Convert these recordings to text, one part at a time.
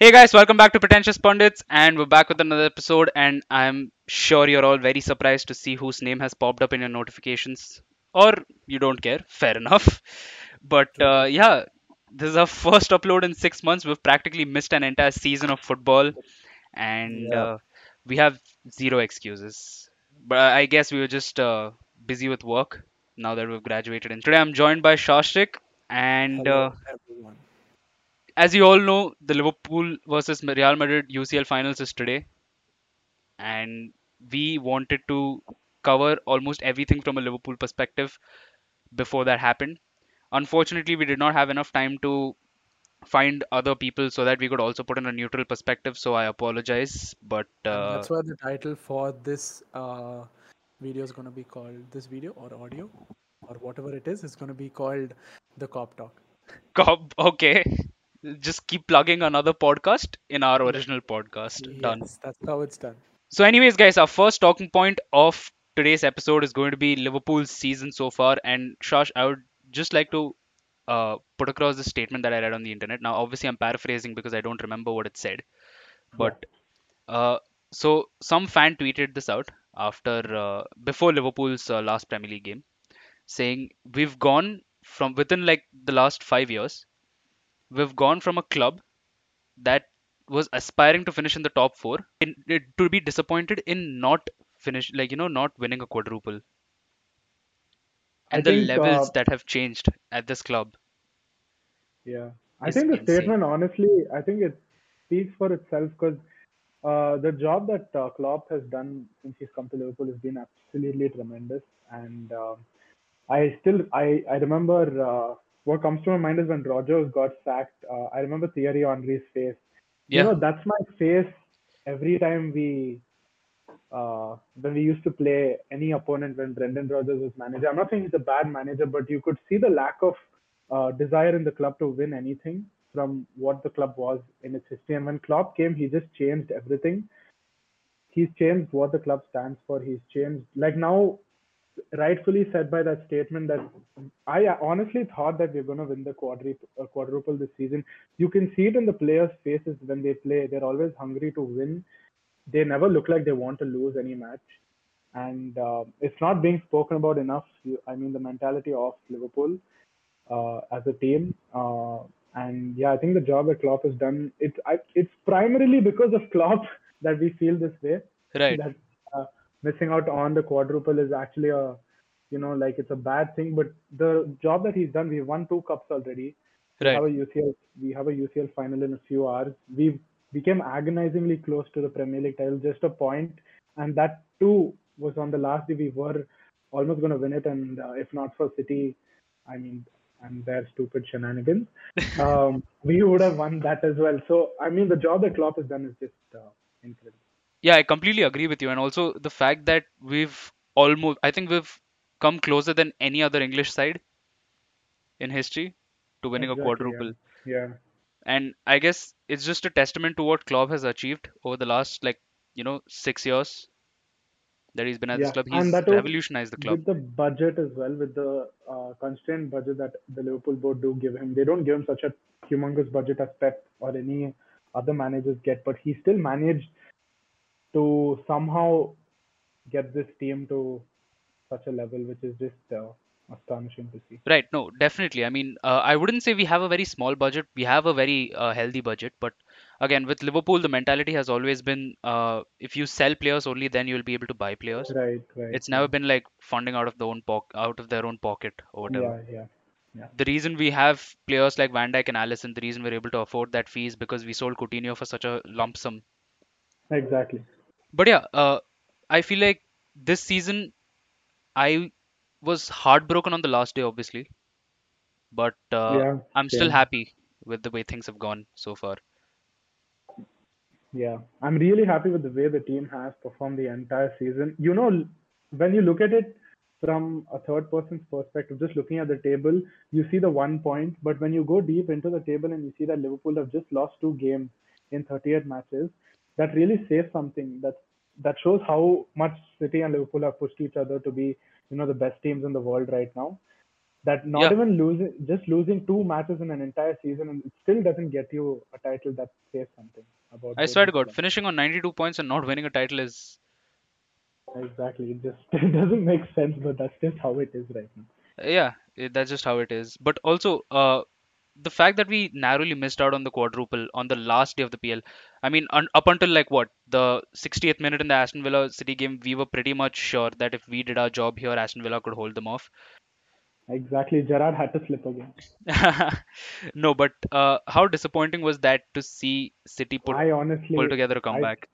Hey guys, welcome back to Pretentious Pundits, and we're back with another episode. And I'm sure you're all very surprised to see whose name has popped up in your notifications, or you don't care. Fair enough. But uh, yeah, this is our first upload in six months. We've practically missed an entire season of football, and Yeah, uh, we have zero excuses. But I guess we were just uh, busy with work now that we've graduated. And today I'm joined by Shashik, and uh, hello everyone. As you all know, the Liverpool versus Real Madrid UCL finals is today, and we wanted to cover almost everything from a Liverpool perspective before that happened. Unfortunately, we did not have enough time to find other people so that we could also put in a neutral perspective. So I apologize, but uh, that's why the title for this uh, video is going to be called this video or audio or whatever it is is going to be called the cop talk. Cop, okay, just keep plugging another podcast in our original podcast. Done. That's how it's done. So, anyways, guys, our first talking point of today's episode is going to be Liverpool's season so far. And Shash, I would just like to uh, put across the statement that I read on the internet. Now, obviously, I'm paraphrasing because I don't remember what it said. But uh, so some fan tweeted this out after uh, before Liverpool's uh, last Premier League game, saying we've gone from within like the last five years, we've gone from a club that was aspiring to finish in the top four in, it, to be disappointed in not finish like you know not winning a quadruple I and the think, uh, levels that have changed at this club yeah, I think the insane. statement, honestly, I think it speaks for itself because uh, the job that uh, Klopp has done since he's come to Liverpool has been absolutely tremendous. And um I still, I, I remember uh, what comes to my mind is when Rodgers got sacked. Uh, I remember Thierry Henry's face. Yeah. You know, that's my face every time we uh, when we used to play any opponent when Brendan Rodgers was manager. I'm not saying he's a bad manager, but you could see the lack of uh, desire in the club to win anything from what the club was in its history. And when Klopp came, he just changed everything. He's changed what the club stands for. He's changed, like now, rightfully said by that statement that I honestly thought that we're going to win the quadruple, uh, quadruple this season. You can see it in the players' faces when they play. They're always hungry to win they never look like they want to lose any match. And uh, it's not being spoken about enough. I mean, the mentality of Liverpool uh, as a team. Uh, and yeah, I think the job that Klopp has done, it's I, it's primarily because of Klopp that we feel this way. right. That missing out on the quadruple is actually a, you know, like it's a bad thing. But the job that he's done, we've won two cups already. We Right. have a UCL, we have a UCL final in a few hours. We became agonizingly close to the Premier League title, just a point, and that too was on the last day. We were almost going to win it, and uh, if not for City, I mean, and their stupid shenanigans, um, we would have won that as well. So, I mean, the job that Klopp has done is just uh, incredible. Yeah, I completely agree with you. And also the fact that we've almost, I think we've come closer than any other English side in history to winning a Exactly. Yeah. quadruple. Yeah. And I guess it's just a testament to what Klopp has achieved over the last, like, you know, six years that he's been at this Yeah, club. and He's that revolutionized the club. with the budget as well, with the uh, constrained budget that the Liverpool board do give him. They don't give him such a humongous budget as Pep or any other managers get, but he still managed to somehow get this team to such a level, which is just uh, astonishing to see. Right, no, definitely. I mean, uh, I wouldn't say we have a very small budget. We have a very uh, healthy budget, but again, with Liverpool, the mentality has always been uh, if you sell players only, then you'll be able to buy players. Right, right, It's never been like funding out of the own poc out of their own pocket or whatever. yeah, yeah, yeah. The reason we have players like Van Dijk and Alisson, the reason we're able to afford that fee is because we sold Coutinho for such a lump sum. Exactly. But yeah, uh, I feel like this season I was heartbroken on the last day, obviously, but uh, Yeah, I'm still same. happy with the way things have gone so far. Yeah, I'm really happy with the way the team has performed the entire season. You know, when you look at it from a third person's perspective, just looking at the table, you see the one point. But when you go deep into the table and you see that Liverpool have just lost two games in 38 matches, that really says something. That that shows how much City and Liverpool have pushed each other to be, you know, the best teams in the world right now. That not Yeah. even losing, just losing two matches in an entire season, and it still doesn't get you a title. That says something about. I swear to God, finishing on 92 points and not winning a title is Exactly. It just it doesn't make sense, but that's just how it is right now. yeah, it, that's just how it is. But also, uh, the fact that we narrowly missed out on the quadruple on the last day of the PL. I mean, un- up until like what the 60th minute in the Aston Villa City game, we were pretty much sure that if we did our job here, Aston Villa could hold them off. Exactly. Gerrard had to slip again. no, but uh, how disappointing was that to see City put I honestly, pull together a I comeback?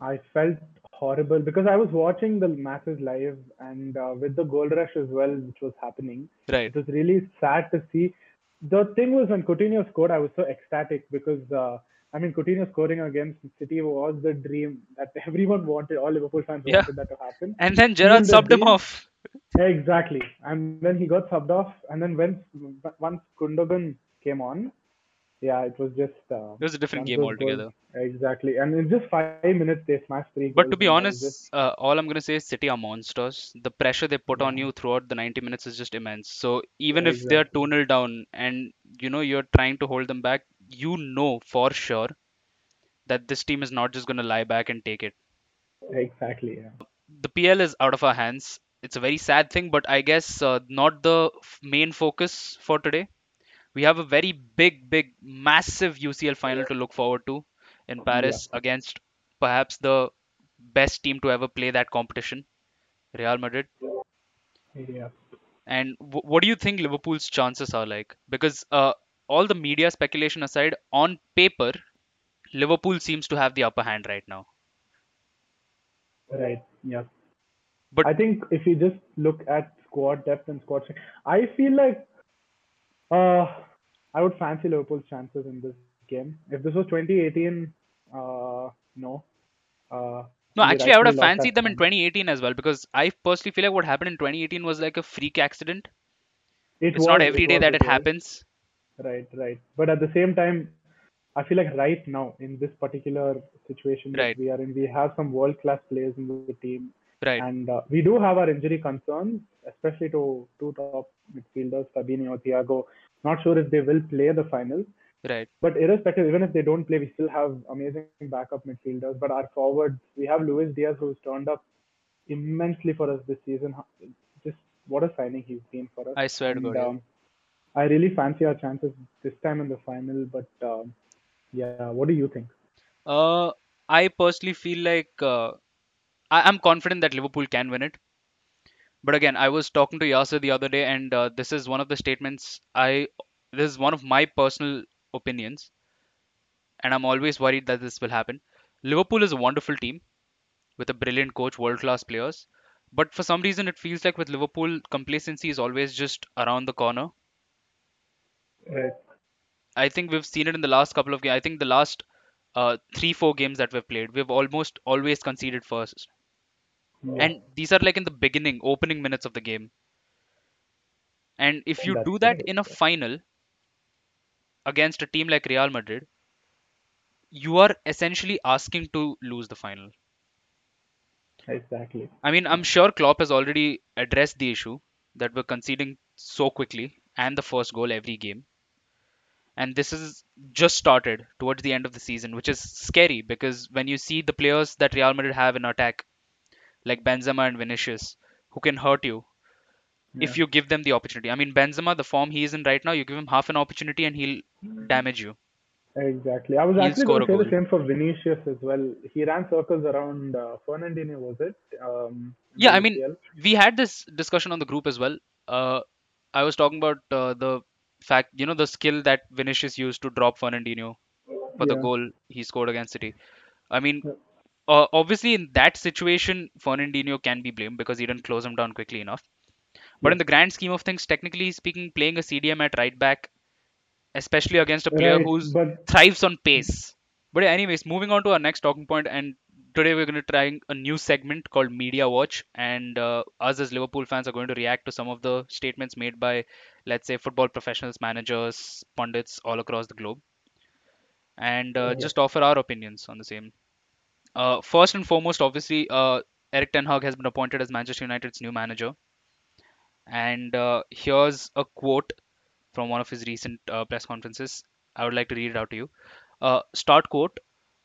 I felt horrible because I was watching the matches live and uh, with the gold rush as well, which was happening. Right. It was really sad to see. The thing was when Coutinho scored, I was so ecstatic because uh, I mean Coutinho scoring against City was the dream that everyone wanted. All Liverpool fans Yeah. wanted that to happen. And then Gerrard the subbed him off. Exactly. And then he got subbed off, and then when once Gundogan came on, yeah, it was just. Uh, It was a different game those goals- altogether. Exactly, and in just five minutes they smashed three. But to be and I was honest, just- uh, all I'm gonna say is City are monsters. The pressure they put on you throughout the 90 minutes is just immense. So even if they're Exactly. 2 0 down and you know you're trying to hold them back, you know for sure that this team is not just gonna lie back and take it. exactly, yeah. The PL is out of our hands. It's a very sad thing, but I guess uh, not the f- main focus for today. We have a very big, big, massive UCL final to look forward to in Paris against perhaps the best team to ever play that competition, Real Madrid. Yeah. And w- what do you think Liverpool's chances are like? Because uh, all the media speculation aside, on paper, Liverpool seems to have the upper hand right now. Right. Yeah. But- I think if you just look at squad depth and squad strength, I feel like uh, I would fancy Liverpool's chances in this game. If this was 2018, uh, no. Uh, No, actually, I would have fancied them in 2018 as well because I personally feel like what happened in 2018 was like a freak accident. It It's not was- every day was, that it was. happens. Right, right. But at the same time, I feel like right now in this particular situation that we are in, we have some world class players in the team, Right. and uh, we do have our injury concerns, especially to two top midfielders, Fabinho, Thiago. Not sure if they will play the final, Right. but irrespective, even if they don't play, we still have amazing backup midfielders. But our forwards, we have Luis Diaz, who's turned up immensely for us this season. Just what a signing he's been for us. I swear to God. um, I really fancy our chances this time in the final, but um, yeah, what do you think? Uh, I personally feel like uh, I, I'm confident that Liverpool can win it. But again, I was talking to Yasser the other day, and uh, this is one of the statements I. This is one of my personal opinions, and I'm always worried that this will happen. Liverpool is a wonderful team with a brilliant coach, world class players. But for some reason, it feels like with Liverpool, complacency is always just around the corner. Right. I think we've seen it in the last couple of games. I think the last uh, three, four games that we've played, we've almost always conceded first. Yeah, And these are like in the beginning, opening minutes of the game. And if you That's do that in a final against a team like Real Madrid, you are essentially asking to lose the final. exactly. I mean, I'm sure Klopp has already addressed the issue that we're conceding so quickly and the first goal every game. And this is just started towards the end of the season, which is scary because when you see the players that Real Madrid have in attack, like Benzema and Vinicius, who can hurt you if you give them the opportunity. I mean, Benzema, the form he is in right now, you give him half an opportunity and he'll damage you. Exactly. I was He'll actually going to say the same for Vinicius as well. He ran circles around uh, Fernandinho, was it? Um, Yeah, I mean, we had this discussion on the group as well. Uh, I was talking about uh, the fact, you know, the skill that Vinicius used to drop Fernandinho for the goal he scored against City. I mean, Yeah. uh, obviously in that situation, Fernandinho can be blamed because he didn't close him down quickly enough. But in the grand scheme of things, technically speaking, playing a CDM at right back, especially against a player Right, who's but thrives on pace. But anyways, moving on to our next talking point, and today we're going to try a new segment called Media Watch, and uh, us as Liverpool fans are going to react to some of the statements made by, let's say, football professionals, managers, pundits all across the globe, and uh, Yeah. just offer our opinions on the same. Uh, first and foremost, obviously, uh, Erik Ten Hag has been appointed as Manchester United's new manager, And uh, here's a quote from one of his recent uh, press conferences. I would like to read it out to you. Uh, start quote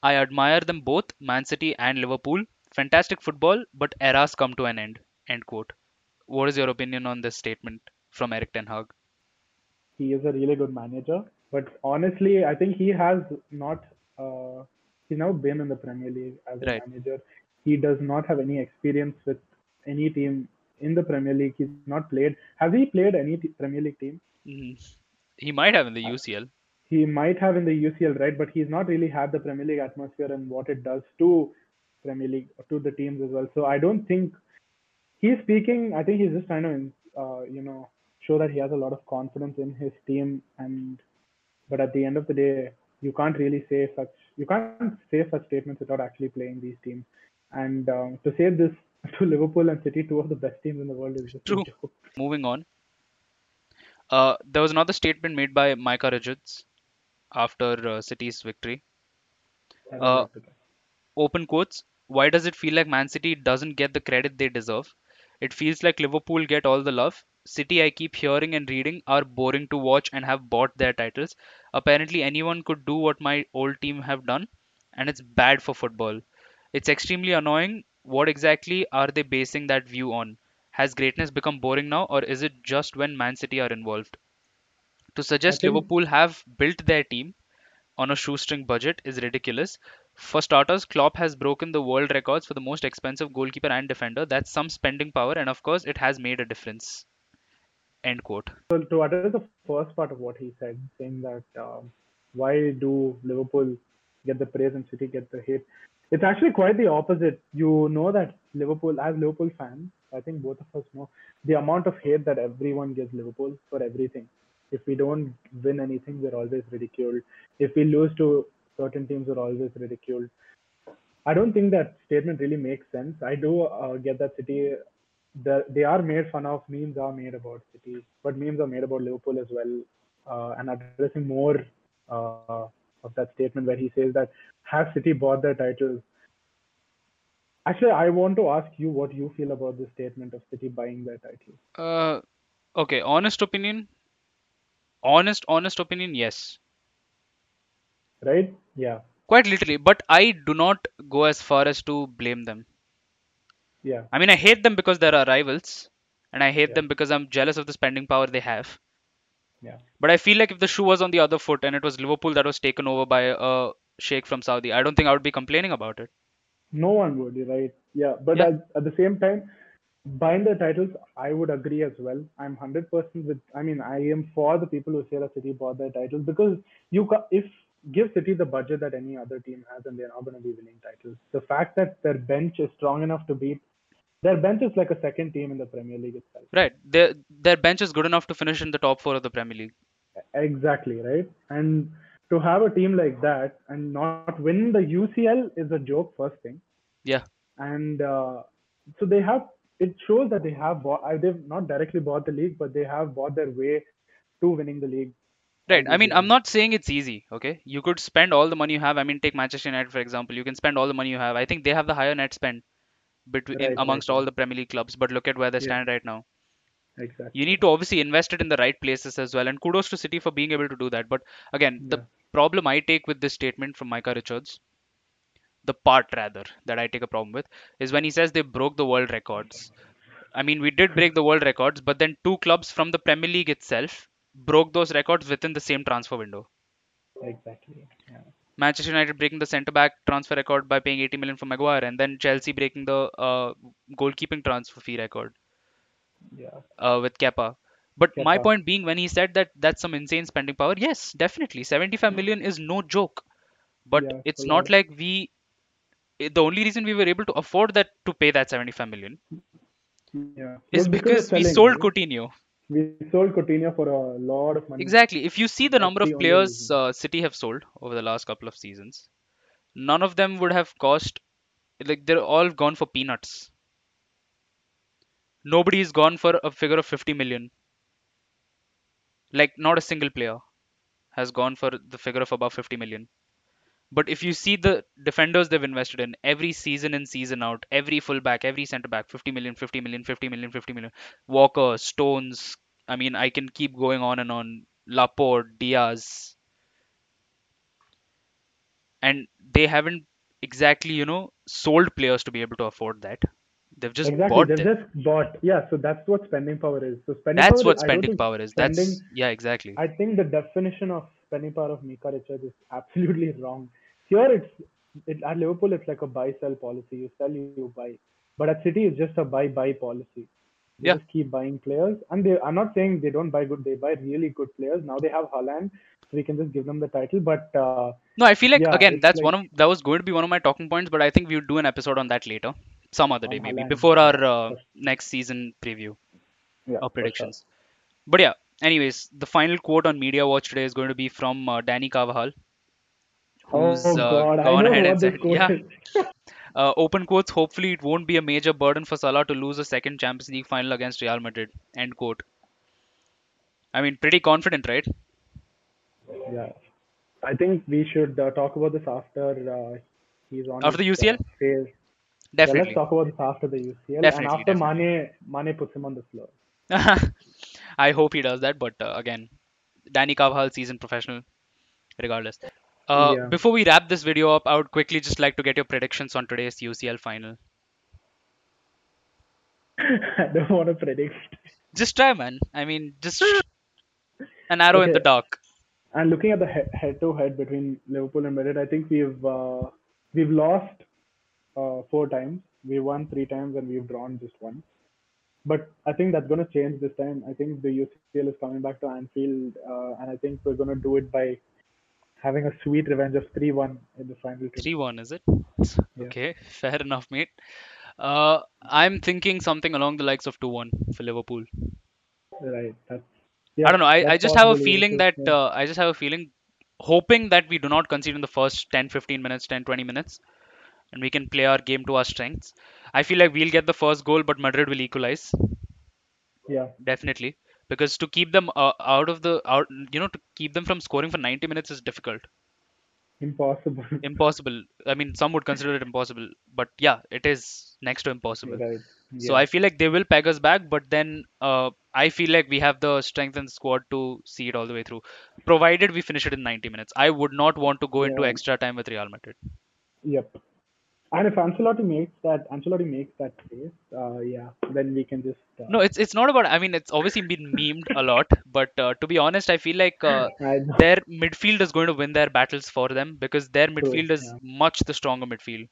I admire them both, Man City and Liverpool. Fantastic football, but eras come to an end. End quote. What is your opinion on this statement from Erik Ten Hag? he is a really good manager. But honestly, I think he has not. Uh, he's never been in the Premier League as a manager. He does not have any experience with any team in the Premier League. He's not played. Has he played any t- Premier League team? Mhm. He might have in the UCL. He might have in the UCL, right? But he's not really had the Premier League atmosphere and what it does to Premier League to the teams as well. So I don't think he's speaking. I think he's just trying to, uh, you know, show that he has a lot of confidence in his team. And but at the end of the day, you can't really say such. You can't say such statements without actually playing these teams. And um, to say this to Liverpool and City, two of the best teams in the world, is just True. Moving on. Uh, there was another statement made by Micah Richards after uh, City's victory. Uh, don't like to- Open quotes. Why does it feel like Man City doesn't get the credit they deserve? It feels like Liverpool get all the love. City, I keep hearing and reading, are boring to watch and have bought their titles. Apparently, anyone could do what my old team have done, and it's bad for football. It's extremely annoying. What exactly are they basing that view on? Has greatness become boring now, or is it just when Man City are involved? To suggest think- Liverpool have built their team on a shoestring budget is ridiculous. For starters, Klopp has broken the world records for the most expensive goalkeeper and defender. That's some spending power, and of course, it has made a difference. End quote. So to address the first part of what he said, saying that um, why do Liverpool get the praise and City get the hate? It's actually quite the opposite. You know that Liverpool, as Liverpool fans, I think both of us know the amount of hate that everyone gives Liverpool for everything. If we don't win anything, we're always ridiculed. If we lose to certain teams, we're always ridiculed. I don't think that statement really makes sense. I do uh, get that City, the, they are made fun of. Memes are made about City, but memes are made about Liverpool as well. Uh, and addressing more uh, of that statement where he says that have City bought their titles. Actually, I want to ask you what you feel about this statement of City buying their titles. Uh, okay, honest opinion. Honest, honest opinion, yes. Right? Yeah. Quite literally, but I do not go as far as to blame them. Yeah. I mean, I hate them because they're rivals, and I hate Yeah. them because I'm jealous of the spending power they have. Yeah. But I feel like if the shoe was on the other foot and it was Liverpool that was taken over by a sheikh from Saudi, I don't think I would be complaining about it. No one would, right? Yeah, but Yeah. At, at the same time, buying the titles, I would agree as well. I'm hundred percent with. I mean, I am for the people who say that City bought their titles because you ca- if give City the budget that any other team has, and they're not going to be winning titles. The fact that their bench is strong enough to beat their bench is like a second team in the Premier League itself. Right. Their their bench is good enough to finish in the top four of the Premier League. Exactly, right? And to have a team like that and not win the UCL is a joke, first thing. Yeah. And uh, so they have, it shows that they have bought, uh, they've not directly bought the league, but they have bought their way to winning the league. Right. I mean, I'm not saying it's easy. Okay. You could spend all the money you have. I mean, take Manchester United for example. You can spend all the money you have. I think they have the higher net spend between Right, amongst right. all the Premier League clubs. But look at where they Yeah. stand right now. Exactly. You need to obviously invest it in the right places as well. And kudos to City for being able to do that. But again, the problem I take with this statement from Micah Richards, the part rather that I take a problem with, is when he says they broke the world records. I mean, we did break the world records, but then two clubs from the Premier League itself broke those records within the same transfer window. Exactly. Yeah. Manchester United breaking the centre back transfer record by paying 80 million for Maguire, and then Chelsea breaking the uh, goalkeeping transfer fee record Yeah. uh, with Kepa. But my point being, when he said that that's some insane spending power, yes, definitely, 75 million is no joke. But Yeah, it's not lot. like we. I- The only reason we were able to afford that to pay that 75 million Yeah. is because of we sold right? Coutinho. We sold Coutinho for a lot of money. Exactly. If you see the That's number of only players uh, City have sold over the last couple of seasons, none of them would have cost like they're all gone for peanuts. Nobody's gone for a figure of 50 million. Like not a single player has gone for the figure of above 50 million. But if you see the defenders they've invested in every season in season out, every fullback, every centre back, 50 million, 50 million, 50 million, 50 million. Walker, Stones. I mean, I can keep going on and on. Laporte, Dias, and they haven't exactly, you know, sold players to be able to afford that. They've just exactly. bought They've them. just bought. Yeah. So that's what spending power is. So spending That's power. what spending power is. spending. That's yeah, exactly. I think the definition of spending power of Micah Richards is absolutely wrong. Here it's it, at Liverpool it's like a buy sell policy. You sell, you buy. But at City it's just a buy buy policy. They Yeah. just keep buying players, and they. I'm not saying they don't buy good. They buy really good players. Now they have Haaland, so we can just give them the title. But uh, No, I feel like yeah, again that's like one of that was going to be one of my talking points, but I think we'll do an episode on that later, some other day maybe before our uh, next season preview yeah, or for sure. predictions. But yeah, anyways, the final quote on Media Watch today is going to be from uh, Dani Carvajal, who's Oh uh, God, gone ahead and said, quote yeah, uh, open quotes. Hopefully, it won't be a major burden for Salah to lose a second Champions League final against Real Madrid. End quote. I mean, pretty confident, right? Yeah, I think we should uh, talk about this after uh, he's on After his the UCL, uh, phase. Yeah, let's talk about this after the UCL definitely, and after definitely. Mane Mane puts him on the floor. I hope he does that, but uh, again, Dani Carvajal, seasoned professional, regardless. Uh, Yeah, before we wrap this video up, I would quickly just like to get your predictions on today's UCL final. I don't want to predict. Just try, man. I mean, just an arrow in the dark. and looking at the head-to-head between Liverpool and Madrid, I think we've uh, we've lost uh, four times. We won three times and we've drawn just once. But I think that's going to change this time. I think the UCL is coming back to Anfield, uh, and I think we're going to do it by having a sweet revenge of 3-1 in the final 3 1, is it? Yeah, Okay, fair enough, mate. Uh, I'm thinking something along the likes of 2 1 for Liverpool. right. That's yeah, I don't know. I, I just have a feeling that Yeah, uh, I just have a feeling, hoping that we do not concede in the first 10, 15 minutes, 10, 20 minutes, and we can play our game to our strengths. I feel like we'll get the first goal, but Madrid will equalize yeah, definitely because to keep them uh, out of the out, you know, to keep them from scoring for 90 minutes is difficult, impossible. impossible. I mean, some would consider it impossible, but yeah, it is next to impossible. right. So I feel like they will peg us back, but then uh, I feel like we have the strength and squad to see it all the way through, provided we finish it in 90 minutes. I would not want to go into extra time with Real Madrid. yep. And if Ancelotti makes that, Ancelotti makes that space, uh, yeah, then we can just. Uh, No, it's it's not about. I mean, it's obviously been memed a lot, but uh, to be honest, I feel like uh, I their midfield is going to win their battles for them because their midfield is Yeah, much the stronger midfield,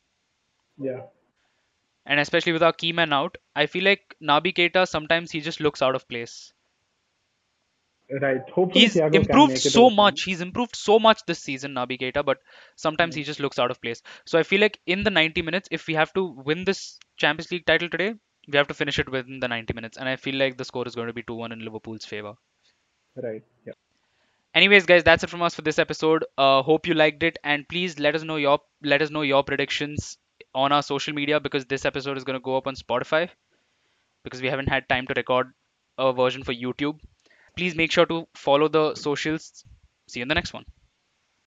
yeah, and especially with our key man out, I feel like Naby Keita sometimes he just looks out of place. Right. Hopefully, He's Thiago improved make it to so much. He's improved so much this season, Keita, but sometimes he just looks out of place. So I feel like in the 90 minutes, if we have to win this Champions League title today, we have to finish it within the 90 minutes, and I feel like the score is going to be 2-1 in Liverpool's favor. right. Yeah. Anyways, guys, that's it from us for this episode. Uh, hope you liked it, and please let us know your let us know your predictions on our social media because this episode is going to go up on Spotify because we haven't had time to record a version for YouTube. Please make sure to follow the socials. See you in the next one.